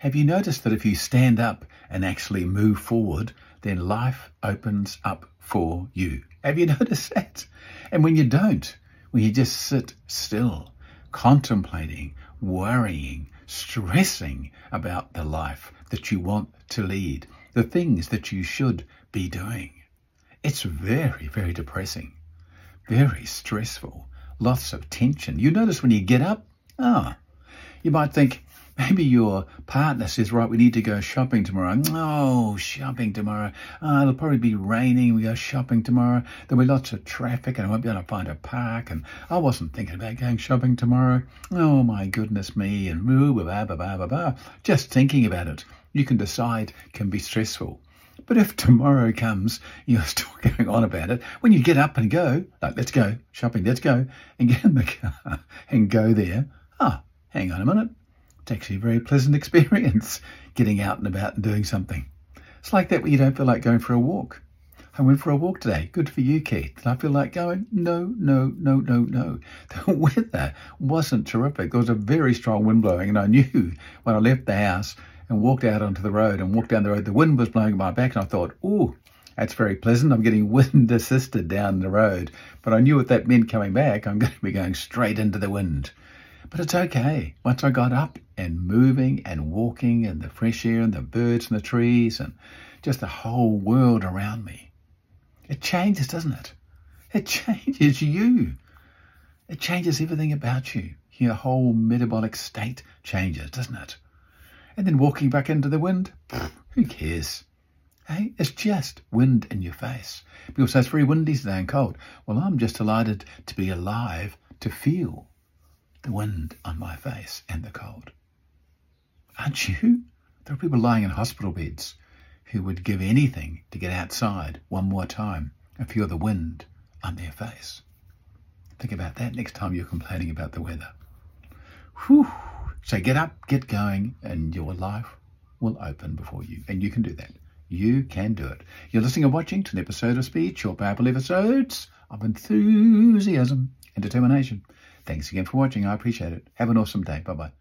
Have you noticed that if you stand up and actually move forward, then life opens up for you? Have you noticed that? And when you don't, when you just sit still, contemplating, worrying, stressing about the life that you want to lead, the things that you should be doing, it's very, very depressing, very stressful, lots of tension. You notice when you get up, ah, you might think, Maybe your partner says, right, we need to go shopping tomorrow. Oh, shopping tomorrow. Oh, it'll probably be raining. We go shopping tomorrow. There'll be lots of traffic and I won't be able to find a park. And I wasn't thinking about going shopping tomorrow. Oh, my goodness me. And blah, blah, blah, blah, blah, blah. Just thinking about it, you can decide can be stressful. But if tomorrow comes, you're still going on about it. When you get up and go, like, let's go shopping, let's go, and get in the car and go there. Ah, oh, hang on a minute. It's actually a very pleasant experience getting out and about and doing something. It's like that when you don't feel like going for a walk. I went for a walk today. Good for you, Keith. Did I feel like going? No, no, no, no, no. The weather wasn't terrific. There was a very strong wind blowing, and I knew when I left the house and walked out onto the road and walked down the road, the wind was blowing my back, and I thought, oh, that's very pleasant. I'm getting wind assisted down the road. But I knew what that meant coming back. I'm going to be going straight into the wind. But it's okay. Once I got up and moving and walking and the fresh air and the birds and the trees and just the whole world around me, it changes, doesn't it? It changes you. It changes everything about you. Your whole metabolic state changes, doesn't it? And then walking back into the wind, who cares? Hey, it's just wind in your face. Say it's very windy today and cold. Well, I'm just delighted to be alive to feel the wind on my face and the cold. Aren't you? There are people lying in hospital beds who would give anything to get outside one more time and feel the wind on their face. Think about that next time you're complaining about the weather. Whew. So get up, get going, and your life will open before you. And you can do that. You can do it. You're listening and watching to an episode of SPEED or Powerful Episodes of Enthusiasm and Determination. Thanks again for watching. I appreciate it. Have an awesome day. Bye bye.